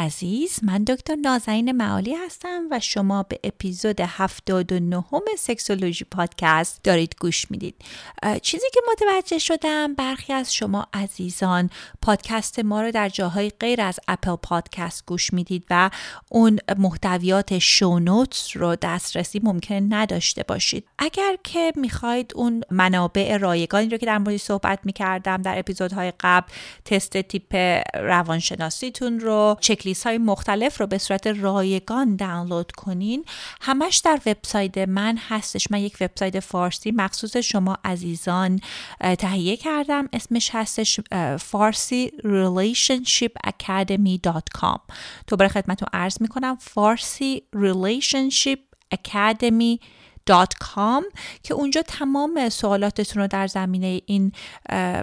عزیز من دکتر نازنین معالی هستم و شما به اپیزود 79 سکسولوژی پادکست دارید گوش می‌دید. چیزی که متوجه شدم برخی از شما عزیزان پادکست ما رو در جاهای غیر از اپل پادکست گوش می‌دید و اون محتویات شونوتس رو دسترسی ممکن نداشته باشید. اگر که می‌خواید اون منابع رایگانی رو که در موردش صحبت می‌کردم در اپیزودهای قبل تست تیپ روانشناسیتون رو چکلیست های مختلف رو به صورت رایگان دانلود کنین. همش در وبسایت من هستش. من یک وبسایت فارسی مخصوص شما عزیزان تهیه کردم. اسمش هستش فارسی relationshipacademy.com دوباره خدمتتون عرض می‌کنم فارسی relationship academy com که اونجا تمام سوالاتتون رو در زمینه این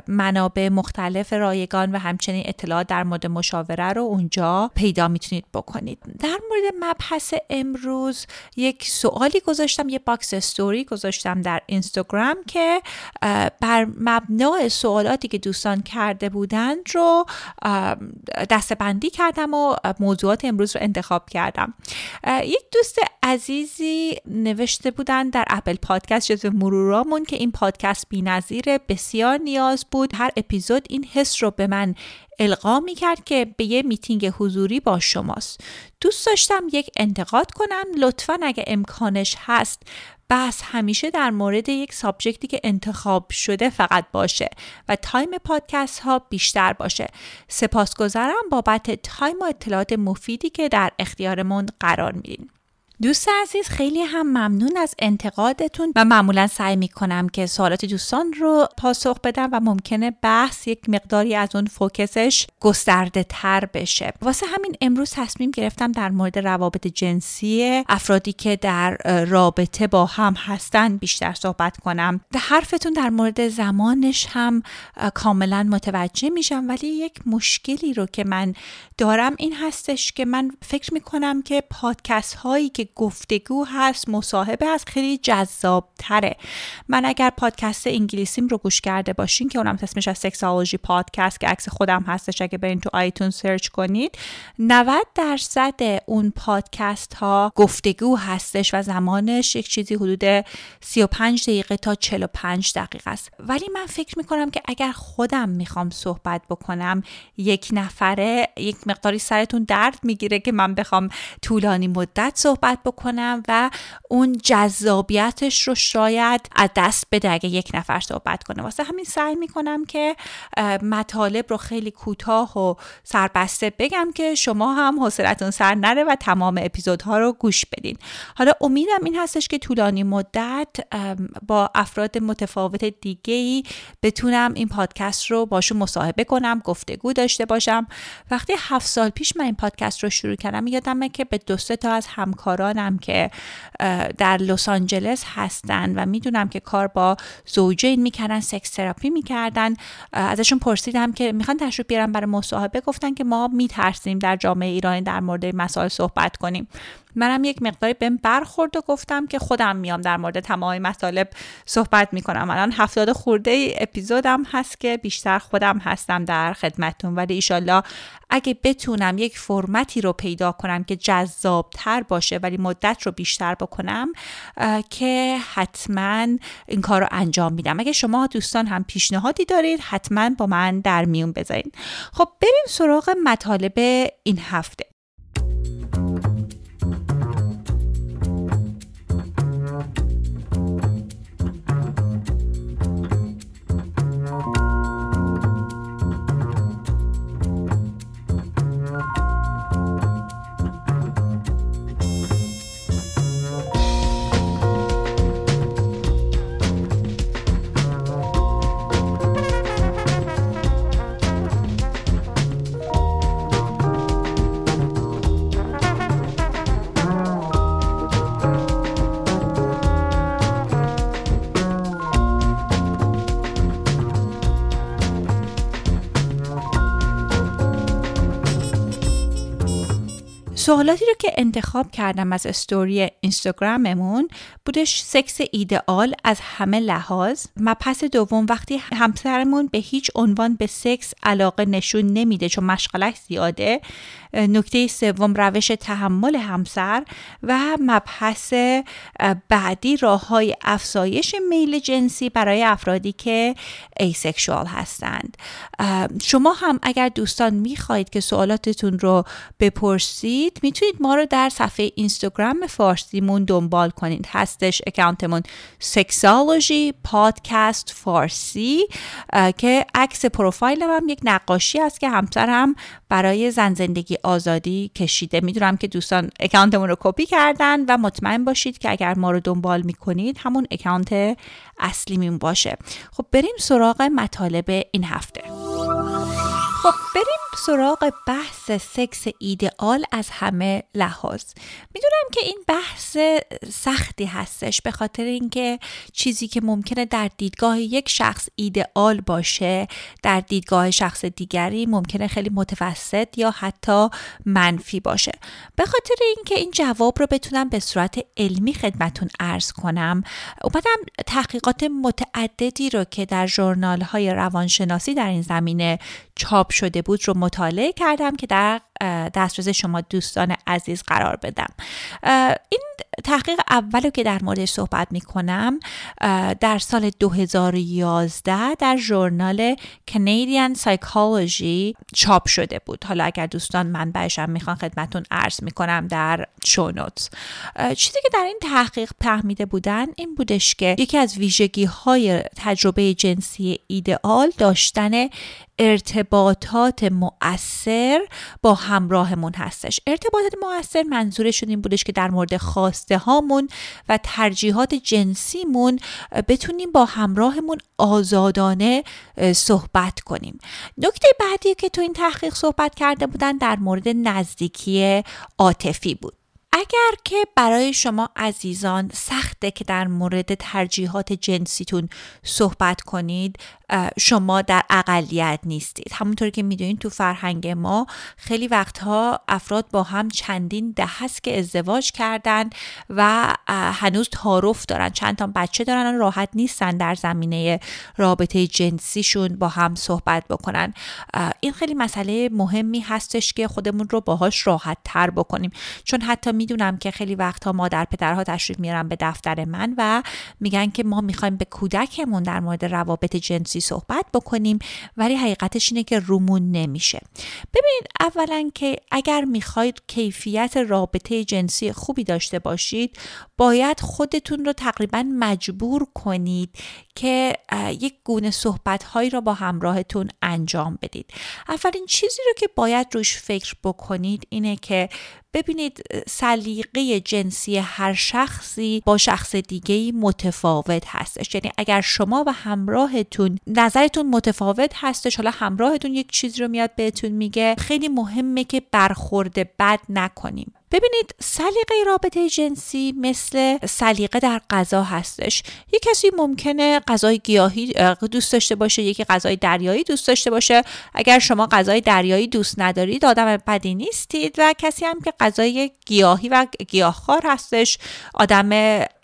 منابع مختلف رایگان و همچنین اطلاعات در مورد مشاوره رو اونجا پیدا می‌تونید بکنید. در مورد مبحث امروز یک سوالی گذاشتم یه box story گذاشتم در اینستاگرام که بر مبنای سوالاتی که دوستان کرده بودند رو دستبندی کردم و موضوعات امروز رو انتخاب کردم. یک دوست عزیزی نوشته بودن در اپل پادکست جزو مرورامون که این پادکست نظیر بسیار نیاز بود. هر اپیزود این حس رو به من القا می کرد که به یه میتینگ حضوری با شماست. دوست داشتم یک انتقاد کنم. لطفا اگه امکانش هست بحث همیشه در مورد یک subject ی که انتخاب شده فقط باشه و time پادکست ها بیشتر باشه. سپاسگزارم بابت time و اطلاعات مفیدی که در اختیارمون قرار میدین. دوست عزیز خیلی هم ممنون از انتقادتون و معمولا سعی می‌کنم که سوالات دوستان رو پاسخ بدم و ممکنه بحث یک مقداری از اون فوکسش گسترده تر بشه. واسه همین امروز تصمیم گرفتم در مورد روابط جنسی افرادی که در رابطه با هم هستن بیشتر صحبت کنم. در حرفتون در مورد زمانش هم کاملا متوجه میشم ولی یک مشکلی رو که من دارم این هستش که من فکر می‌کنم که پادکست هایی که گفتگو هست مصاحبه هست خیلی جذاب تره من اگر پادکست انگلیسیم رو گوش کرده باشین که اونم اسمش از سکسالوژی پادکست که عکس خودم هستش اگه برین تو آیتون سرچ کنید 90 درصد اون پادکست ها گفتگو هستش و زمانش یک چیزی حدود 35 دقیقه تا 45 دقیقه است. ولی من فکر می‌کنم که اگر خودم می‌خوام صحبت بکنم یک نفره یک مقداری سرتون درد می‌گیره که من بخوام طولانی مدت صحبت بکنم و اون جذابیتش رو شاید از دست بده اگه یک نفر صحبت کنه. واسه همین سعی می‌کنم که مطالب رو خیلی کوتاه و سربسته بگم که شما هم حوصلتون سر نره و تمام اپیزودها رو گوش بدین. حالا امیدم این هستش که طولانی مدت با افراد متفاوت دیگه ای بتونم این پادکست رو باشون مصاحبه کنم گفتگو داشته باشم. وقتی هفت سال پیش من این پادکست رو شروع کردم یادمه که به دو تا از همکاران که در لس آنجلس هستن و می‌دونم که کار با زوجین می‌کردن سکس تراپی می‌کردن. ازشون پرسیدم که می‌خوان تشریف بیارن برای مصاحبه گفتن که ما میترسیم در جامعه ایرانی در مورد مسائل صحبت کنیم. منم یک مقداری بهم برخورد و گفتم که خودم میام در مورد تمام مطالب صحبت می‌کنم. الان هفتاد خورده اپیزودم هست که بیشتر خودم هستم در خدمتتون. ولی ایشالله اگه بتونم یک فرمتی رو پیدا کنم که جذاب تر باشه ولی مدت رو بیشتر بکنم که حتما این کار رو انجام میدم. اگه شما دوستان هم پیشنهادی دارید حتما با من در میون بذارید خب بریم سراغ مطالب این هفته. سوالاتی رو که انتخاب کردم از استوری اینستاگراممون بودش سکس ایدئال از همه لحاظ. مبحث دوم وقتی همسرمون به هیچ عنوان به سکس علاقه نشون نمیده چون مشغلش زیاده نکته سوم روش تحمل همسر و مبحث بعدی راه های افزایش میل جنسی برای افرادی که asexual هستند. شما هم اگر دوستان می‌خواهید که سوالاتتون رو بپرسید می‌تونید ما رو در صفحه اینستاگرام فارسیمون دنبال کنید. هستش اکانتمون سکسالوژی پادکست فارسی که عکس پروفایل هم یک نقاشی است که همسرم برای زن زندگی آزادی کشیده. می‌دونم که دوستان اکانتمون رو کپی کردن و مطمئن باشید که اگر ما رو دنبال می‌کنید همون اکانت اصلیمون باشه. خب بریم سراغ مطالب این هفته. خب بریم سراغ بحث سکس ایدئال از همه لحاظ. می‌دونم که این بحث سختی هستش به خاطر اینکه چیزی که ممکنه در دیدگاه یک شخص ایدئال باشه در دیدگاه شخص دیگری ممکنه خیلی متوسط یا حتی منفی باشه. به خاطر اینکه این جواب رو بتونم به صورت علمی خدمتون ارز کنم اومدم تحقیقات متعددی رو که در ژورنال های روانشناسی در این زمینه چاپ شده بود رو مطالعه کردم که در دسترس شما دوستان عزیز قرار بدم. این تحقیق اول که در مورد صحبت می کنم در سال 2011 در ژورنال Canadian Psychology چاپ شده بود. حالا اگر دوستان منبعش هم می‌خوان خدمتون عرض می‌کنم در شونوتس چیزی که در این تحقیق فهمیده بودن این بودش که یکی از ویژگی های تجربه جنسی ایدئال داشتن ارتباطات مؤثر با همراهمون هستش. ارتباطات مؤثر منظورشون این بودش که در مورد خواسته هامون و ترجیحات جنسیمون بتونیم با همراهمون آزادانه صحبت کنیم. نکته بعدی که تو این تحقیق صحبت کرده بودن در مورد نزدیکی عاطفی بود. اگر که برای شما عزیزان سخته که در مورد ترجیحات جنسیتون صحبت کنید شما در اقلیت نیستید. همونطور که می‌دونید تو فرهنگ ما خیلی وقتها افراد با هم چندین ده هست که ازدواج کردن و هنوز تعارف دارن. چند تا بچه دارن راحت نیستن در زمینه رابطه جنسیشون با هم صحبت بکنن. این خیلی مسئله مهمی هستش که خودمون رو باهاش راحت تر بکنیم. چون حتی می‌دونم که خیلی وقتها مادر پدرها تشریف میارن به دفتر من و میگن که ما می‌خوایم به کودکمون در مورد روابط جنسی صحبت بکنیم ولی حقیقتش اینه که رومون نمیشه. ببینید اولا که اگر می‌خواید کیفیت رابطه جنسی خوبی داشته باشید باید خودتون رو تقریبا مجبور کنید که یک گونه صحبت هایی را با همراهتون انجام بدید. اولین چیزی رو که باید روش فکر بکنید اینه که ببینید سلیقه جنسی هر شخصی با شخص دیگه متفاوت هستش. یعنی اگر شما و همراهتون نظرتون متفاوت هستش حالا همراهتون یک چیزی رو میاد بهتون میگه خیلی مهمه که برخورد بد نکنیم. ببینید سلیقه رابطه جنسی مثل سلیقه در غذا هستش. یک کسی ممکنه غذای گیاهی دوست داشته باشه یکی غذای دریایی دوست داشته باشه. اگر شما غذای دریایی دوست ندارید آدم بدی نیستید و کسی هم که غذای گیاهی و گیاهخوار هستش آدم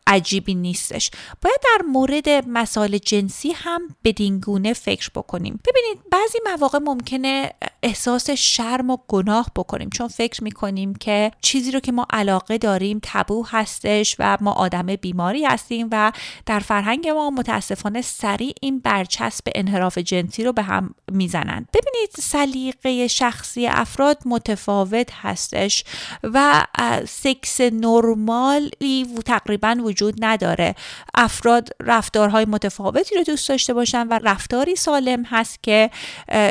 عجیبی نیستش. باید در مورد مسائل جنسی هم بدینگونه فکر بکنیم. ببینید بعضی مواقع ممکنه احساس شرم و گناه بکنیم. چون فکر می‌کنیم که چیزی رو که ما علاقه داریم تبو هستش و ما آدم بیماری هستیم و در فرهنگ ما متاسفانه سریع این برچسب انحراف جنسی رو به هم می‌زنند. ببینید سلیقه شخصی افراد متفاوت هستش و سکس نرمالی تقریبا وجود نداره. افراد رفتارهای متفاوتی رو دوست داشته باشن و رفتاری سالم هست که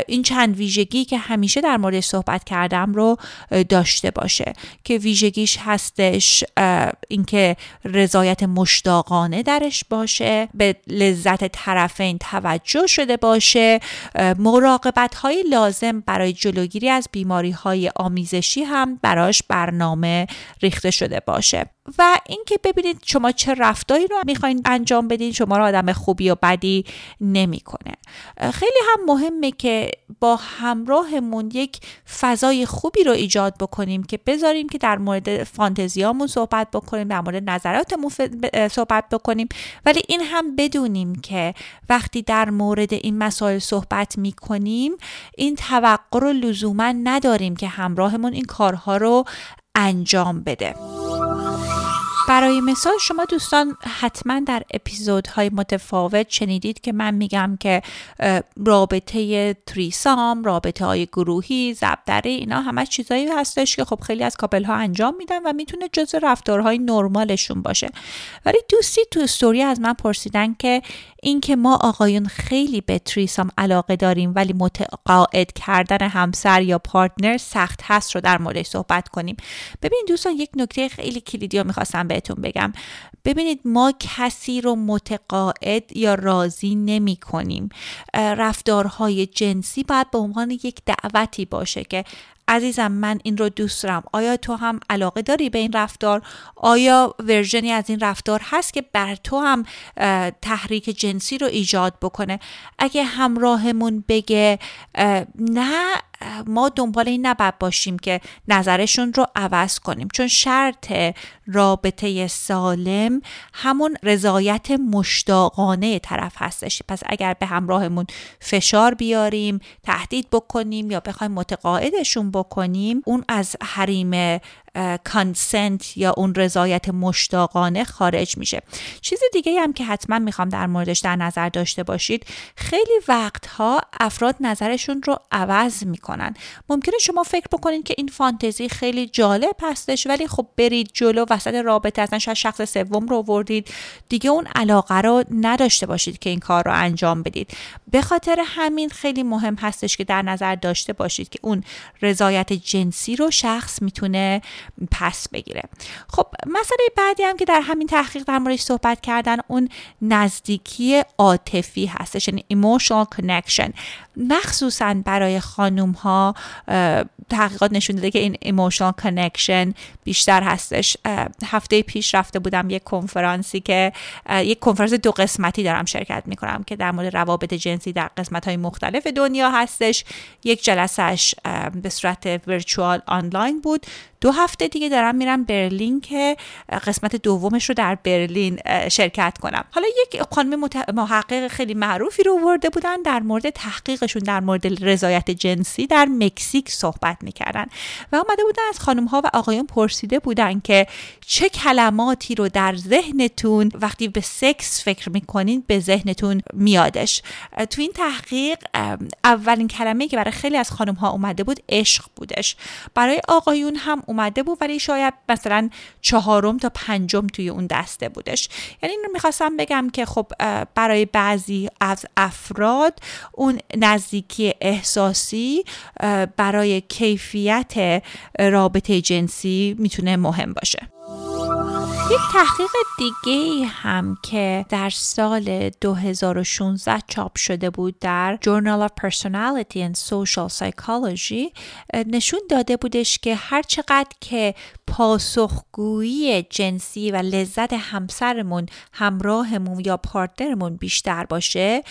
این چند ویژگی که همیشه در مورد صحبت کردم رو داشته باشه. که ویژگیش هستش اینکه رضایت مشتاقانه درش باشه به لذت طرفین توجه شده باشه مراقبت های لازم برای جلوگیری از بیماری های آمیزشی هم براش برنامه ریخته شده باشه. و اینکه ببینید شما چه رفتاری رو می‌خواین انجام بدین شما رو آدم خوبی و بدی نمی‌کنه. خیلی هم مهمه که با همراهمون یک فضای خوبی رو ایجاد بکنیم که بذاریم که در مورد فانتزیامون صحبت بکنیم در مورد نظراتمون صحبت بکنیم. ولی این هم بدونیم که وقتی در مورد این مسائل صحبت می‌کنیم این توقع رو لزوما نداریم که همراهمون این کارها رو انجام بده. برای مثال شما دوستان حتما در اپیزودهای متفاوت شنیدید که من میگم که رابطه تریسام رابطه های گروهی زبدره اینا همه چیزایی هستش که خب خیلی از کاپل ها انجام میدن و می‌تونه جز رفتارهای نرمالشون باشه. ولی دوستی تو استوری از من پرسیدن که اینکه ما آقایون خیلی به تریسام علاقه داریم ولی متقاعد کردن همسر یا پارتنر سخت هست رو در مورد صحبت کنیم. ببین دوستان یک نکته خیلی کلیدی رو می‌خواستم بهتون بگم. ببینید ما کسی رو متقاعد یا راضی نمی کنیم رفتارهای جنسی باید به عنوان یک دعوتی باشه که عزیزم من این رو دوست دارم. آیا تو هم علاقه داری به این رفتار؟ آیا ورژنی از این رفتار هست که بر تو هم تحریک جنسی رو ایجاد بکنه؟ اگه همراهمون بگه نه ما دنبال این نباید باشیم که نظرشون رو عوض کنیم. چون شرط رابطه سالم همون رضایت مشتاقانه طرف هستش. پس اگر به همراهمون فشار بیاریم تهدید بکنیم یا بخوایم متقاعدشون بکنیم اون از حریم کانسنت یا اون رضایت مشتاقانه خارج میشه. چیز دیگه هم که حتما می‌خوام در موردش در نظر داشته باشید خیلی وقتها افراد نظرشون رو عوض می‌کنن. ممکنه شما فکر بکنید که این فانتزی خیلی جالب هستش ولی خب برید جلو وسط رابطه اصلا شاید شخص سوم رو وردید دیگه اون علاقه رو نداشته باشید که این کار رو انجام بدید. به خاطر همین خیلی مهم هستش که در نظر داشته باشید که اون رضایت جنسی رو شخص می‌تونه پس بگیره. خب مسئله بعدی هم که در همین تحقیق در موردش صحبت کردن اون نزدیکی عاطفی هستش یعنی emotional connection. مخصوصا برای خانوم ها تحقیقات نشون داده که این emotional connection بیشتر هستش. هفته پیش رفته بودم یک کنفرانسی که یک کنفرانس دو قسمتی دارم شرکت می‌کنم که در مورد روابط جنسی در قسمت های مختلف دنیا هستش. یک جلسهش به صورت ورچوال آنلاین بود. دو هفته دیگه دارم میرم برلین که قسمت دومش رو در برلین شرکت کنم. حالا یک خانم محقق خیلی معروفی رو ورده بودن در مورد تحقیقشون در مورد رضایت جنسی در مکزیک صحبت می‌کردن. و آمده بودن از خانم ها و آقایان پرسیده بودن که چه کلماتی رو در ذهنتون وقتی به سکس فکر می‌کنین به ذهنتون میادش. تو این تحقیق اولین کلمه که برای خیلی از خانم ها اومده بود عشق بودش. برای آقایون هم اومده بود ولی شاید مثلا چهارم تا پنجم توی اون دسته بودش. یعنی اینو می‌خواستم بگم که خب برای بعضی از افراد اون نزدیکی احساسی برای کیفیت رابطه جنسی می‌تونه مهم باشه. یک تحقیق دیگه هم که در سال 2016 چاپ شده بود در Journal of Personality and Social Psychology نشون داده بودش که هر چقدر که پاسخگویی جنسی و لذت همسرمون همراهمون یا partner مون بیشتر باشه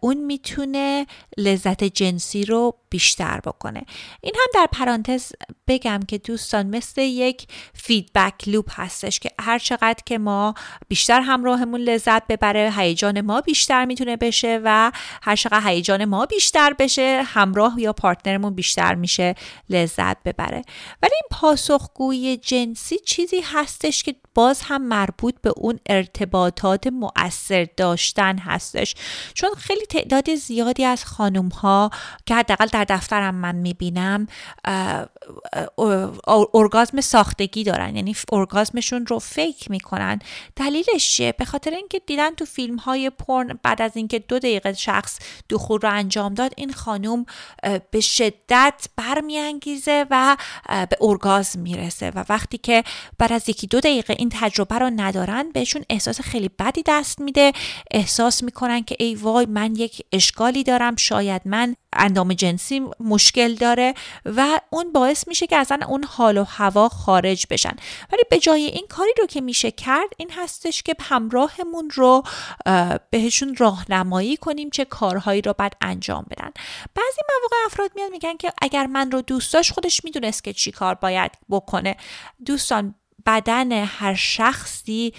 اون می‌تونه لذت جنسی رو بیشتر بکنه. این هم در پرانتز بگم که دوستان مثل یک feedback loop هستش که هر چقدر که ما بیشتر همراهمون لذت ببره هیجان ما بیشتر می‌تونه بشه و هر چقدر هیجان ما بیشتر بشه همراه یا partner مون بیشتر میشه لذت ببره. ولی این پاسخگویی جنسی چیزی هستش که باز هم مربوط به اون ارتباطات مؤثر داشتن هستش. چون خیلی تعداد زیادی از خانم ها که حداقل در دفترم من می‌بینم ارگازم ساختگی دارن. یعنی ارگازمشون رو فیک می‌کنن. دلیلش چیه؟ به خاطر اینکه دیدن تو فیلم های پرن بعد از اینکه دو دقیقه شخص دخول رو انجام داد این خانم به شدت برمیانگیزه و به ارگازم می‌رسه. و وقتی که بعد از یکی دو دقیقه تجربه رو ندارن بهشون احساس خیلی بدی دست میده. احساس می‌کنن که ای وای من یک اشکالی دارم شاید من اندام جنسی مشکل داره و اون باعث میشه که اصلا اون حال و هوا خارج بشن. ولی به جای این کاری رو که میشه کرد این هستش که همراهمون رو بهشون راهنمایی کنیم چه کارهایی رو بعد انجام بدن. بعضی مواقع افراد میان میگن که اگر من رو دوست داشت خودش می‌دونست که چی کار باید بکنه. دوستان بدن هر شخصی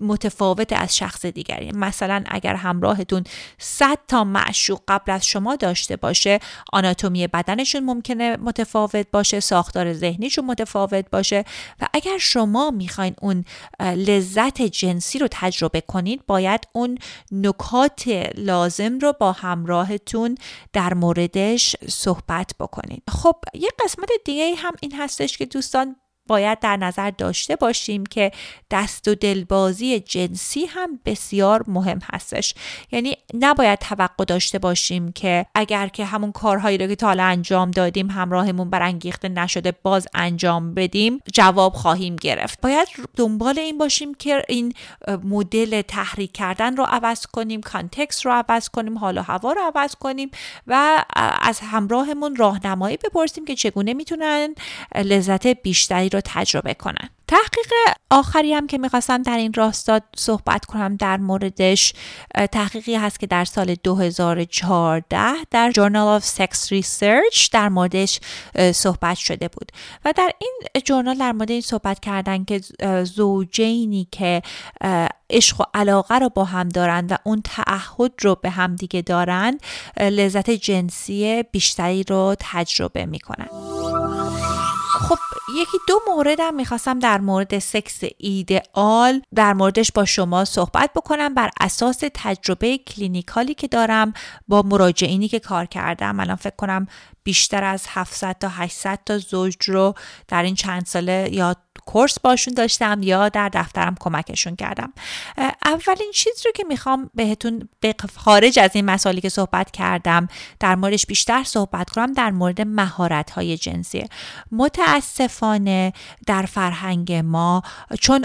متفاوت از شخص دیگری. مثلا اگر همراهتون 100 تا معشوق قبل از شما داشته باشه آناتومی بدنشون ممکنه متفاوت باشه ساختار ذهنیشون متفاوت باشه و اگر شما می‌خواین اون لذت جنسی رو تجربه کنید باید اون نکات لازم رو با همراهتون در موردش صحبت بکنید. خب یه قسمت دیگه هم این هستش که دوستان باید در نظر داشته باشیم که دست و دلبازی جنسی هم بسیار مهم هستش. یعنی نباید توقع داشته باشیم که اگر که همون کارهایی رو که تا انجام دادیم همراهمون برانگیخته نشده باز انجام بدیم جواب خواهیم گرفت. باید دنبال این باشیم که این مدل تحریک کردن رو عوض کنیم کانتکست رو عوض کنیم حال و هوا رو عوض کنیم و از همراهمون راهنمایی بپرسیم که چگونه می‌تونن لذت بیشتری تجربه کنن. تحقیق آخری هم که می‌خواستم در این راستا صحبت کنم در موردش تحقیقی هست که در سال 2014 در Journal of Sex Research در موردش صحبت شده بود. و در این جورنال در مورد این صحبت کردن که زوجینی که عشق و علاقه رو با هم دارن و اون تعهد رو به هم دیگه دارن لذت جنسی بیشتری رو تجربه می‌کنن. خب یکی دو موردم می‌خواستم در مورد سکس ایدئال در موردش با شما صحبت بکنم. بر اساس تجربه کلینیکالی که دارم با مراجعینی که کار کردم. الان فکر کنم بیشتر از 700 تا 800 تا زوج رو در این چند ساله یا کورس باشون داشتم یا در دفترم کمکشون کردم. اولین چیز رو که می‌خوام بهتون به خارج از این مسائلی که صحبت کردم در موردش بیشتر صحبت کنم در مورد مهارت های جنسی. متاسفانه در فرهنگ ما چون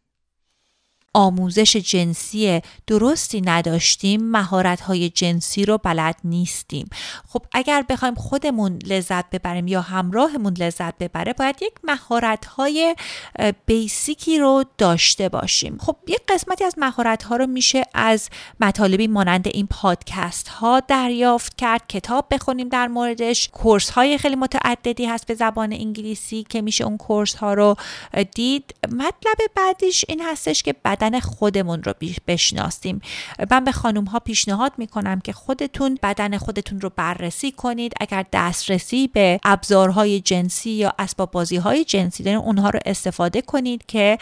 آموزش جنسی درستی نداشتیم مهارت های جنسی رو بلد نیستیم. خب اگر بخوایم خودمون لذت ببریم یا همراهمون لذت ببره باید یک مهارت های بیسیکی رو داشته باشیم. خب یک قسمتی از مهارت ها رو میشه از مطالبی مانند این پادکست ها دریافت کرد کتاب بخونیم در موردش. کورس های خیلی متعددی هست به زبان انگلیسی که میشه اون کورس ها رو دید. مطلب بعدیش این هستش که بدن خودمون رو بشناسیم. من به خانم ها پیشنهاد می‌کنم که خودتون بدن خودتون رو بررسی کنید. اگر دسترسی به ابزارهای جنسی یا اسباب بازی های جنسی دارین اونها رو استفاده کنید که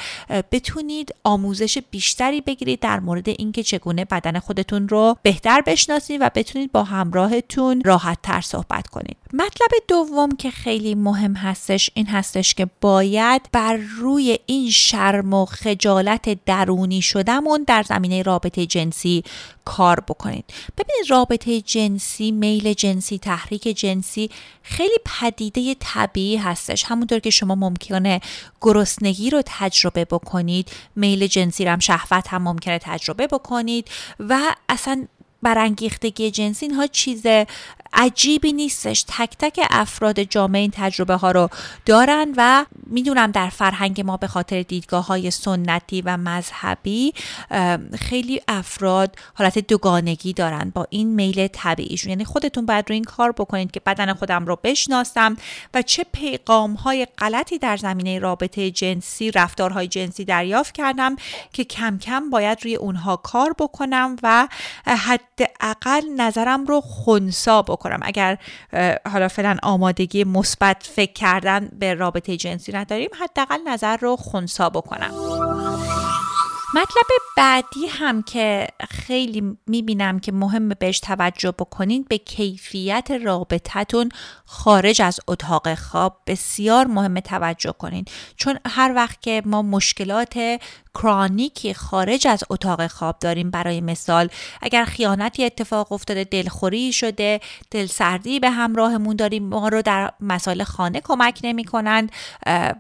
بتونید آموزش بیشتری بگیرید در مورد اینکه چگونه بدن خودتون رو بهتر بشناسید و بتونید با همراهتون راحت تر صحبت کنید. مطلب دوم که خیلی مهم هستش این هستش که باید بر روی این شرم و خجالت درونی شدمون در زمینه رابطه جنسی کار بکنید. ببینید رابطه جنسی میل جنسی تحریک جنسی خیلی پدیده طبیعی هستش. همونطور که شما ممکنه گرسنگی رو تجربه بکنید میل جنسی رو هم شهوت هم ممکنه تجربه بکنید و اصلا برانگیختگی جنسی اینها چیز عجیبی نیستش. تک تک افراد جامعه این تجربه ها رو دارن و می‌دونم در فرهنگ ما به خاطر دیدگاه های سنتی و مذهبی خیلی افراد حالت دوگانگی دارن با این میل طبیعیشون. یعنی خودتون باید رو این کار بکنید که بدن خودم رو بشناسم و چه پیغام های غلطی در زمینه رابطه جنسی رفتارهای جنسی دریافت کردم که کم کم باید روی اونها کار بکنم و حداقل نظرم رو خونسا کنم اگر حالا فعلا آمادگی مثبت فکر کردن به رابطه جنسی نداریم حداقل نظر رو خونسا بکنم. مطلب بعدی هم که خیلی می‌بینم که مهم بهش توجه بکنین به کیفیت رابطتون خارج از اتاق خواب بسیار مهم توجه کنین. چون هر وقت که ما مشکلات کرانیکی خارج از اتاق خواب داریم برای مثال. اگر خیانتی اتفاق افتاده دلخوری شده دلسردی به همراهمون داریم ما رو در مسائل خانه کمک نمی کنند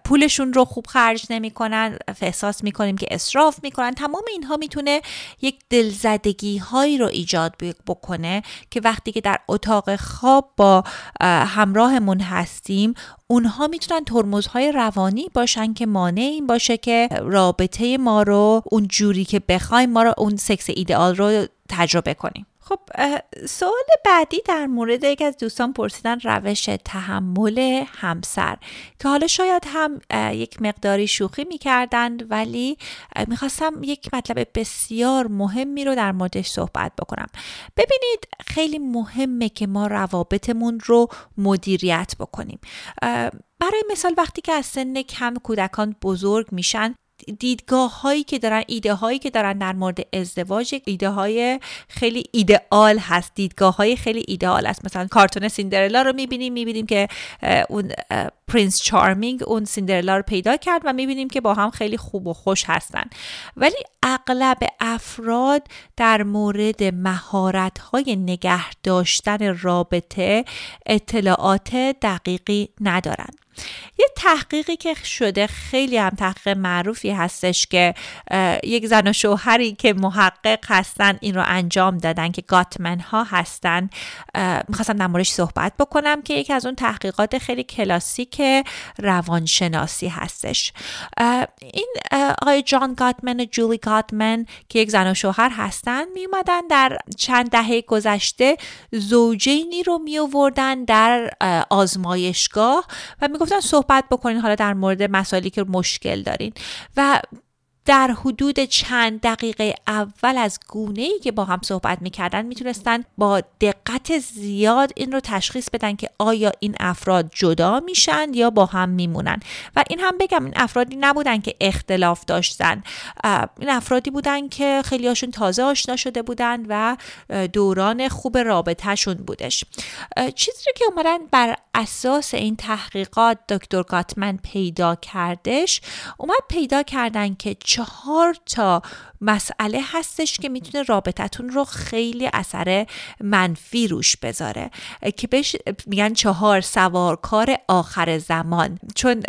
پولشون رو خوب خرج نمی کنند احساس می کنیم که اصراف می کنند تمام اینها می‌تونه یک دلزدگی هایی رو ایجاد بکنه که وقتی که در اتاق خواب با همراهمون هستیم اونها می‌تونن ترمزهای روانی باشن که مانع این باشه که رابطه ما رو اون جوری که بخوایم ما رو اون سکس ایدئال رو تجربه کنیم. خب سوال بعدی در مورد یک از دوستان پرسیدن روش تحمل همسر که حالا شاید هم یک مقداری شوخی می‌کردند ولی می‌خواستم یک مطلب بسیار مهمی رو در موردش صحبت بکنم. ببینید خیلی مهمه که ما روابطمون رو مدیریت بکنیم. برای مثال وقتی که از سن کم کودکان بزرگ میشن دیدگاه هایی که دارن ایده هایی که دارن در مورد ازدواج ایده های خیلی ایدئال هست. دیدگاه های خیلی ایدئال است. مثلا کارتون سیندرلا رو می‌بینیم می‌بینیم که اون پرنس چارمینگ اون سیندرلا رو پیدا کرد و می‌بینیم که با هم خیلی خوب و خوش هستن. ولی اغلب افراد در مورد مهارت های نگه داشتن رابطه اطلاعات دقیقی ندارن. یه تحقیقی که شده خیلی هم تحقیق معروفی هستش که یک زن و شوهری که محقق هستن این رو انجام دادن که گاتمن ها هستن می‌خواستم در موردش صحبت بکنم که یکی از اون تحقیقات خیلی کلاسیک روانشناسی هستش. این آقای جان گاتمن و جولی گاتمن که یک زن و شوهر هستن می اومدن در چند دهه گذشته زوجینی رو می آوردن در آزمایشگاه و می گفتن صحبت بکنین حالا در مورد مسائلی که مشکل دارین. و در حدود چند دقیقه اول از گونه ای که با هم صحبت می‌کردن می‌تونستن با دقت زیاد این رو تشخیص بدن که آیا این افراد جدا میشن یا با هم میمونن. و این هم بگم این افرادی نبودن که اختلاف داشتن. این افرادی بودن که خیلی هاشون تازه آشنا شده بودن و دوران خوب رابطهشون بودش. چیزی که اومدن بر اساس این تحقیقات دکتر گاتمن پیدا کردش اومد پیدا کردن که چهار تا مسئله هستش که می‌تونه رابطتون رو خیلی اثر منفی روش بذاره. که بهش میگن چهار سوارکار آخر زمان. چون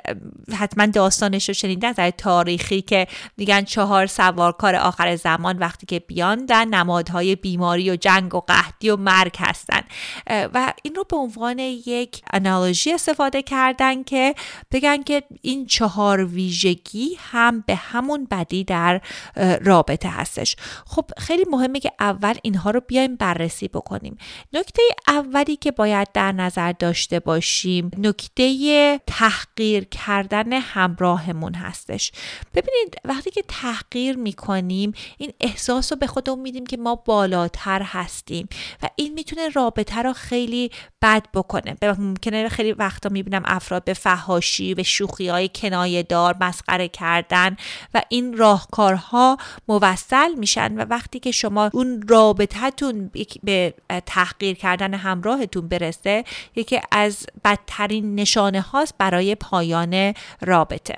حتما داستانش رو شنیده از تاریخی که میگن چهار سوارکار آخر زمان وقتی که بیان در نمادهای بیماری و جنگ و قحطی و مرگ هستن. و این رو به عنوان یک انالوژی استفاده کردن که بگن که این چهار ویژگی هم به همون بدی در رابطه هستش. خب خیلی مهمه که اول اینها رو بیایم بررسی بکنیم. نکته اولی که باید در نظر داشته باشیم نکته تحقیر کردن همراهمون هستش. ببینید وقتی که تحقیر می‌کنیم این احساس رو به خودمون میدیم که ما بالاتر هستیم و این می‌تونه رابطه رو خیلی بد بکنه. ممکنه خیلی وقتا می‌بینم افراد به فهاشی و شوخی های کنایه دار مسخره کردن و این راهکارها موصل میشن و وقتی که شما اون رابطتون به تحقیر کردن همراهتون برسه یکی از بدترین نشانه هاست برای پایان رابطه.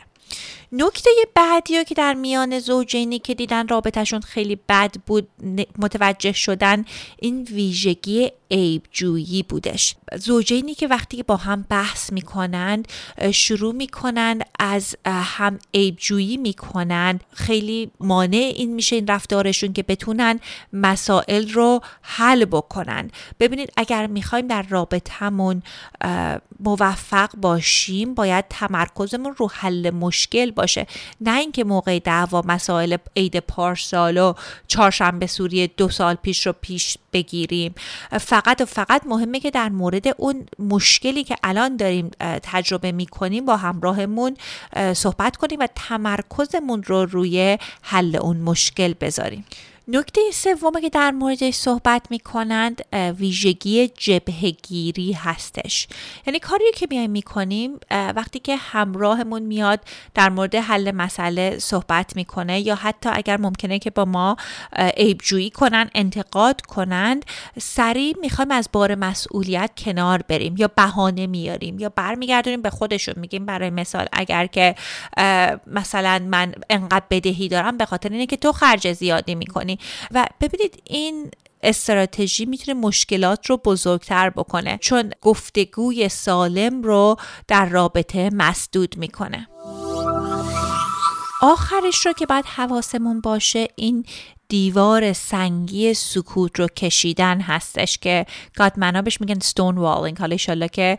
نکته بعدی که در میان زوجینی که دیدن رابطهشون خیلی بد بود متوجه شدن این ویژگی عیب جویی بودش. زوجینی که وقتی با هم بحث می‌کنند شروع می‌کنند از هم عیب جویی می‌کنند خیلی مانع این میشه این رفتارشون که بتونن مسائل رو حل بکنن. ببینید اگر می‌خوایم در رابطهمون موفق باشیم باید تمرکزمون رو حل مشکل باشه. نه اینکه موقع دعوا مسائل عید پارسال و چهارشنبه سوری دو سال پیش رو پیش بگیریم. فقط و فقط مهمه که در مورد اون مشکلی که الان داریم تجربه می‌کنیم با همراهمون صحبت کنیم و تمرکزمون رو روی حل اون مشکل بذاریم. نکته سومی که در موردش صحبت می کنند ویژگی جبهگیری هستش. یعنی کاری که میایم می‌کنیم وقتی که همراهمون میاد در مورد حل مسئله صحبت می‌کنه یا حتی اگر ممکنه که با ما عیبجویی کنن انتقاد کنند سریع می‌خوایم از بار مسئولیت کنار بریم یا بهانه میاریم یا برمیگردونیم به خودشون. میگیم برای مثال اگر که مثلا من انقدر بدهی دارم به خاطر اینه که تو خرج زیادی می‌کنی. و ببینید این استراتژی می‌تونه مشکلات رو بزرگتر بکنه چون گفتگوی سالم رو در رابطه مسدود می‌کنه. آخرش رو که باید حواسمون باشه این دیوار سنگی سکوت رو کشیدن هستش که گادمنا بهش میگن ستون والینگ حالا ایشالله که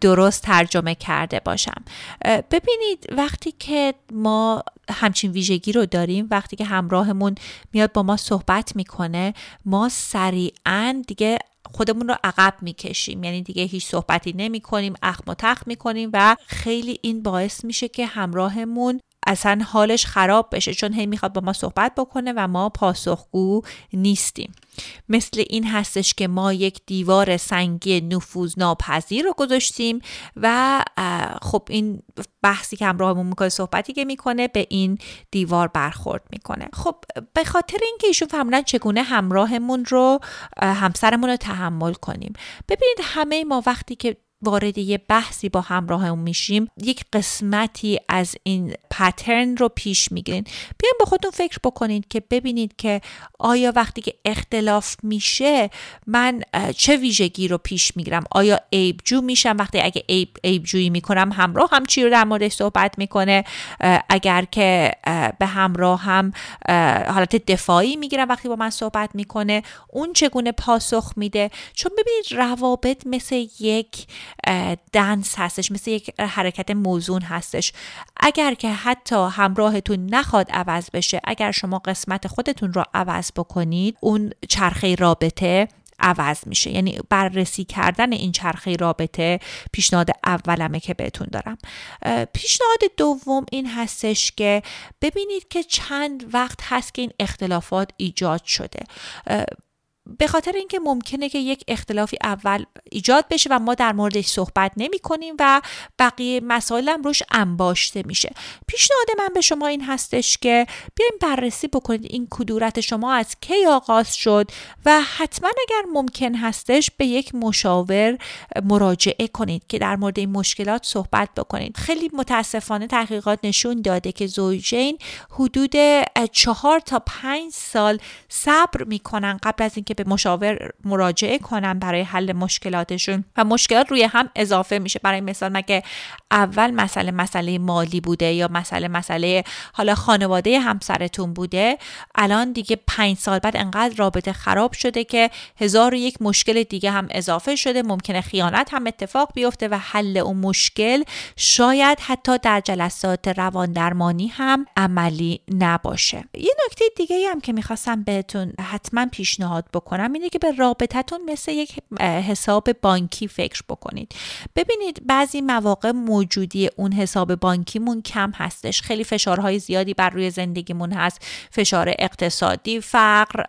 درست ترجمه کرده باشم. ببینید وقتی که ما همچین ویژگی رو داریم وقتی که همراهمون میاد با ما صحبت می‌کنه ما سریعا دیگه خودمون رو عقب می‌کشیم. یعنی دیگه هیچ صحبتی نمی کنیم اخم و تخ می کنیم و خیلی این باعث میشه که همراهمون اصلا حالش خراب بشه چون هی می‌خواد با ما صحبت بکنه و ما پاسخگو نیستیم. مثل این هستش که ما یک دیوار سنگی نفوذ ناپذیر رو گذاشتیم و خب این بحثی که همراهمون می‌کنه صحبتی که می‌کنه به این دیوار برخورد می‌کنه. خب به خاطر اینکه ایشون فهمیدن چگونه همراهمون رو همسرمون رو تحمل کنیم. ببینید همه ما وقتی که وارد یه بحثی با همراهمون میشیم یک قسمتی از این پترن رو پیش می‌گیرین. بیاین با خودتون فکر بکنید که ببینید که آیا وقتی که اختلاف میشه من چه ویژگی رو پیش می‌گیرم؟ آیا عیب جو میشم؟ وقتی اگه عیب, عیب جویی می‌کنم همراه هم چی رو در موردش صحبت می‌کنه؟ اگر که به همراه هم حالت دفاعی می‌گیرم وقتی با من صحبت می‌کنه اون چگونه پاسخ میده؟ چون ببینید روابط مثل یک دنس هستش مثل یک حرکت موزون هستش. اگر که حتی همراهتون نخواد عوض بشه اگر شما قسمت خودتون رو عوض بکنید اون چرخه رابطه عوض میشه. یعنی بررسی کردن این چرخه رابطه پیشنهاد اولمه که بهتون دارم. پیشنهاد دوم این هستش که ببینید که چند وقت هست که این اختلافات ایجاد شده. به خاطر اینکه ممکنه که یک اختلافی اول ایجاد بشه و ما در موردش صحبت نمی کنیم و بقیه مسائلم روش انباشته میشه. پیشنهاد من به شما این هستش که بیایم بررسی بکنید این کدورت شما از کی آغاز شد و حتما اگر ممکن هستش به یک مشاور مراجعه کنید که در مورد این مشکلات صحبت بکنید. خیلی متاسفانه تحقیقات نشون داده که زوجین حدود چهار تا پنج سال صبر می‌کنن قبل از اینکه به مشاور مراجعه کنن برای حل مشکلاتشون و مشکلات روی هم اضافه میشه. برای مثال مگه اول مسئله مسئله مالی بوده یا مسئله مسئله حالا خانواده همسرتون بوده؟ الان دیگه پنج سال بعد انقدر رابطه خراب شده که هزار و یک مشکل دیگه هم اضافه شده. ممکنه خیانت هم اتفاق بیفته و حل اون مشکل شاید حتی در جلسات روان درمانی هم عملی نباشه. یه نکته دیگه هم که می‌خواستم بهتون حتما پیشنهاد بکنم. اینه که به رابطتون مثل یک حساب بانکی فکر بکنید. ببینید بعضی مواقع موجودی اون حساب بانکیمون کم هستش. خیلی فشارهای زیادی بر روی زندگیمون هست. فشار اقتصادی فقر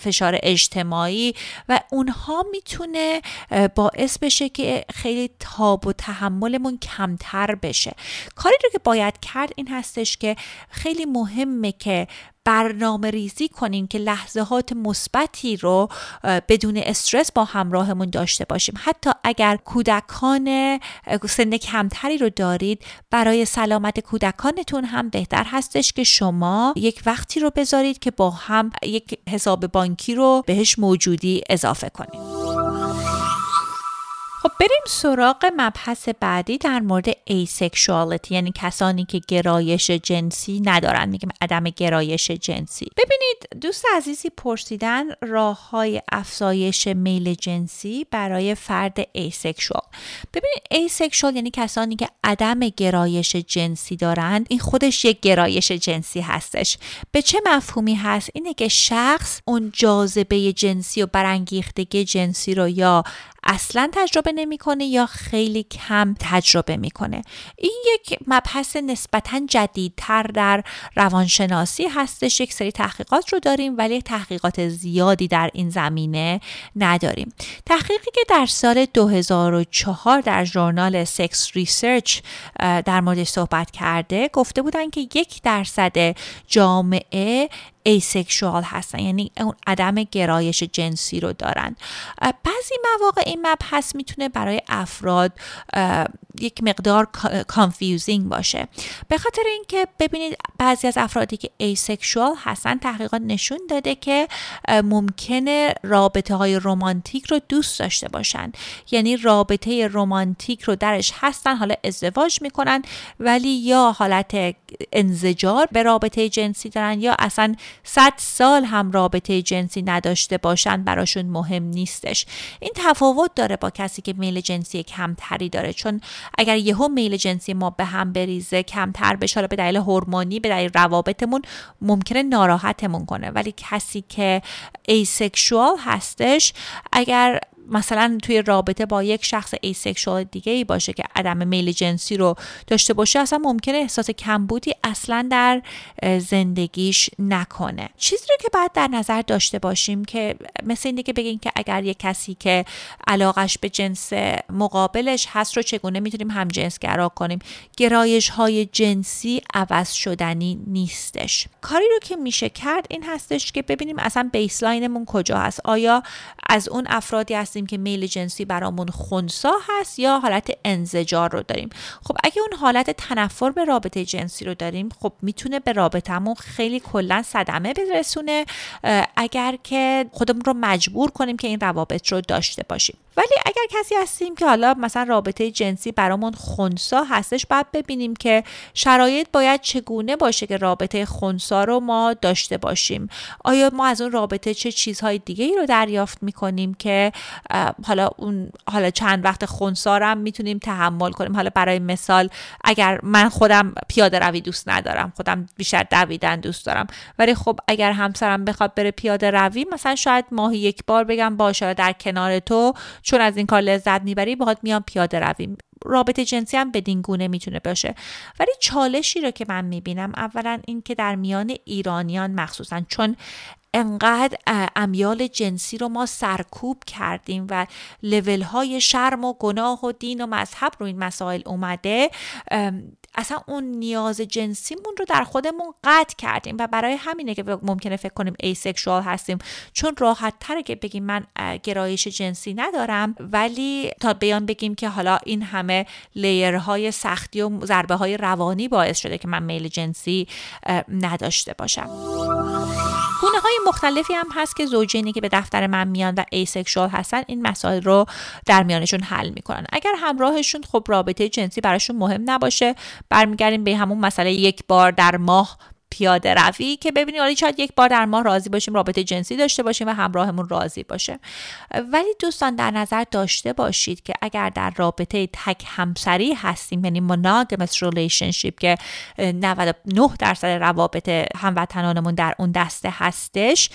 فشار اجتماعی و اونها می‌تونه باعث بشه که خیلی تاب و تحملمون کمتر بشه. کاری رو که باید کرد این هستش که خیلی مهمه که برنامه ریزی کنیم که لحظات مثبتی رو بدون استرس با همراهمون داشته باشیم. حتی اگر کودکان سن کمتری رو دارید برای سلامت کودکانتون هم بهتر هستش که شما یک وقتی رو بذارید که با هم یک حساب بانکی رو بهش موجودی اضافه کنید. خب بریم سراغ مبحث بعدی در مورد asexuality یعنی کسانی که گرایش جنسی ندارن. میگیم عدم گرایش جنسی. ببینید دوست عزیزی پرسیدن راه های افزایش میل جنسی برای فرد asexual. ببینید asexual یعنی کسانی که عدم گرایش جنسی دارند این خودش یک گرایش جنسی هستش. به چه مفهومی هست؟ اینه که شخص اون جاذبه جنسی و برانگیختگی جنسی رو یا اصلا تجربه نمی‌کنه یا خیلی کم تجربه می‌کنه. این یک مبحث نسبتا جدیدتر در روانشناسی هستش. یک سری تحقیقات رو داریم ولی تحقیقات زیادی در این زمینه نداریم. تحقیقی که در سال 2004 در Journal Sex Research در موردش صحبت کرده گفته بودن که یک درصد جامعه asexual هستن. یعنی اون عدم گرایش جنسی رو دارن. بعضی مواقع این مبحث می‌تونه برای افراد یک مقدار confusing باشه. به خاطر اینکه ببینید بعضی از افرادی که asexual هستن تحقیقات نشون داده که ممکنه رابطه های رومانتیک رو دوست داشته باشن. یعنی رابطه رومانتیک رو درش هستن حالا ازدواج می‌کنن ولی یا حالت انزجار به رابطه جنسی دارن یا اصلا صد سال هم رابطه جنسی نداشته باشن براشون مهم نیستش. این تفاوت داره با کسی که میل جنسی کمتری داره. چون اگر یهو میل جنسی ما به هم بریزه کمتر بشه به دلیل هورمونی به دلیل روابطمون ممکنه ناراحتمون کنه. ولی کسی که asexual هستش اگر مثلا توی رابطه با یک شخص asexual دیگه ای باشه که عدم میل جنسی رو داشته باشه اصلا ممکنه احساس کمبودی اصلا در زندگیش نکنه. چیزی رو که باید در نظر داشته باشیم که مثل اینه که بگیم که اگر یک کسی که علاقش به جنس مقابلش هست رو چگونه می‌تونیم هم جنسگرا کنیم؟ گرایش های جنسی عوض شدنی نیستش. کاری رو که میشه کرد این هستش که ببینیم اصلا بیسلاینمون کجا هست. آیا از اون افرادی هستیم که میل جنسی برامون خونسا هست یا حالت انزجار رو داریم. خب اگه اون حالت تنفر به رابطه جنسی رو داریم خب می‌تونه به رابطهمون خیلی کلا صدمه برسونه اگر که خودمون رو مجبور کنیم که این روابط رو داشته باشیم. ولی اگر کسی هستیم که حالا مثلا رابطه جنسی برامون خونسا هستش باید ببینیم که شرایط باید چگونه باشه که رابطه خونسا رو ما داشته باشیم. آیا ما از اون رابطه چه چیزهای دیگه ای رو دریافت می‌کنیم که حالا اون حالا چند وقت خونسارم می‌تونیم تحمل کنیم؟ حالا برای مثال اگر من خودم پیاده روی دوست ندارم خودم بیشتر دویدن دوست دارم ولی خب اگر همسرم بخواد بره پیاده روی مثلا شاید ماهی یک بار بگم باشه در کنار تو چون از این کار لذت می‌بری باهات میام پیاده روی رابطه جنسی هم بدین گونه می‌تونه باشه. ولی چالشی رو که من می‌بینم اولا این که در میان ایرانیان مخصوصا چون انقدر امیال جنسی رو ما سرکوب کردیم و لول های شرم و گناه و دین و مذهب رو این مسائل اومده اصلا اون نیاز جنسیمون رو در خودمون قطع کردیم و برای همینه که ممکنه فکر کنیم asexual هستیم. چون راحت تره که بگیم من گرایش جنسی ندارم ولی تا بیایم بگیم که حالا این همه layer های سختی و ضربه های روانی باعث شده که من میل جنسی نداشته باشم. گونه های مختلفی هم هست که زوجینی که به دفتر من میان و asexual هستن این مسائل رو در میانشون حل می‌کنن. اگر همراهشون خب رابطه جنسی براشون مهم نباشه. برمیگردیم به همون مسئله یک بار در ماه پیاده روی که ببینید حالا شاید یک بار در ماه راضی باشیم رابطه جنسی داشته باشیم و همراهمون راضی باشه. ولی دوستان در نظر داشته باشید که اگر در رابطه تک همسری هستیم یعنی monogamous relationship که 99 درصد روابط هموطنانمون در اون دسته هستش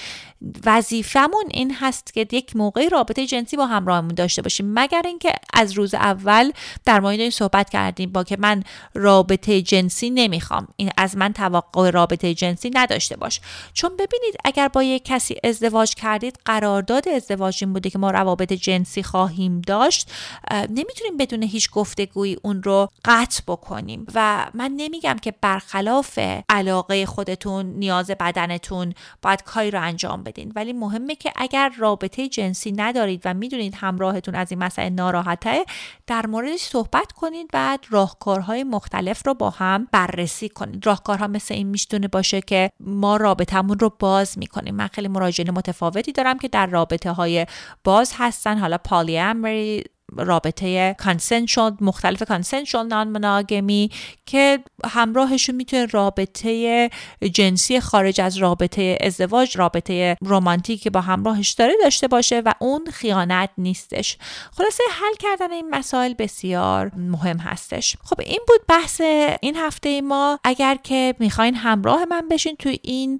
وظیفمون این هست که یک موقعی رابطه جنسی با همراهمون داشته باشیم. مگر اینکه از روز اول در مورد این صحبت کردیم با که من رابطه جنسی نمی‌خوام. این از من توقع رابطه جنسی نداشته باش. چون ببینید اگر با یک کسی ازدواج کردید قرارداد ازدواج این بوده که ما روابط جنسی خواهیم داشت نمی‌تونیم بدون هیچ گفتگویی اون رو قطع بکنیم. و من نمیگم که برخلاف علاقه خودتون نیاز بدنتون باید کاری رو انجام بدین. ولی مهمه که اگر رابطه جنسی ندارید و می‌دونید همراهتون از این مسئله ناراحته در موردش صحبت کنید و راهکارهای مختلف رو با هم بررسی کنید. راهکارها مثل این می‌تونه باشه که ما رابطمون رو باز می‌کنیم. من خیلی مراجعین متفاوتی دارم که در رابطه های باز هستن. حالا پالیامری رابطه کانسنشال مختلف کانسنشال نان مناگمی که همراهشون می‌تونه رابطه جنسی خارج از رابطه ازدواج رابطه رومانتیک که با همراهش داره داشته باشه و اون خیانت نیستش. خلاصه حل کردن این مسائل بسیار مهم هستش. خب این بود بحث این هفته ما. اگر که می‌خواین همراه من بشین تو این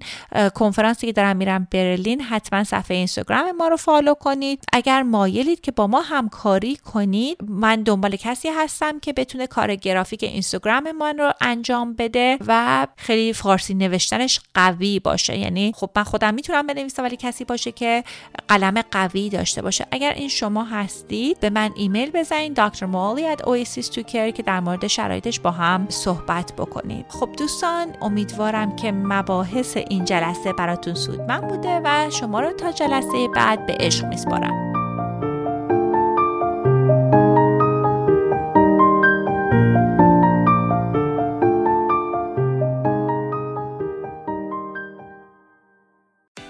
کنفرانسی که دارم میرم برلین حتما صفحه اینستاگرام ما رو فالو کنید. اگر مایلید که با ما همکاری کنید. من دنبال کسی هستم که بتونه کار گرافیک اینستاگرام من رو انجام بده و خیلی فارسی نوشتنش قوی باشه. یعنی خب من خودم می‌تونم بنویسم ولی کسی باشه که قلم قوی داشته باشه. اگر این شما هستید به من ایمیل بزنید دکتر مالی at oasis to care که در مورد شرایطش با هم صحبت بکنید. خب دوستان امیدوارم که مباحث این جلسه براتون سودمند بوده و شما رو تا جلسه بعد به عشق میسپارم.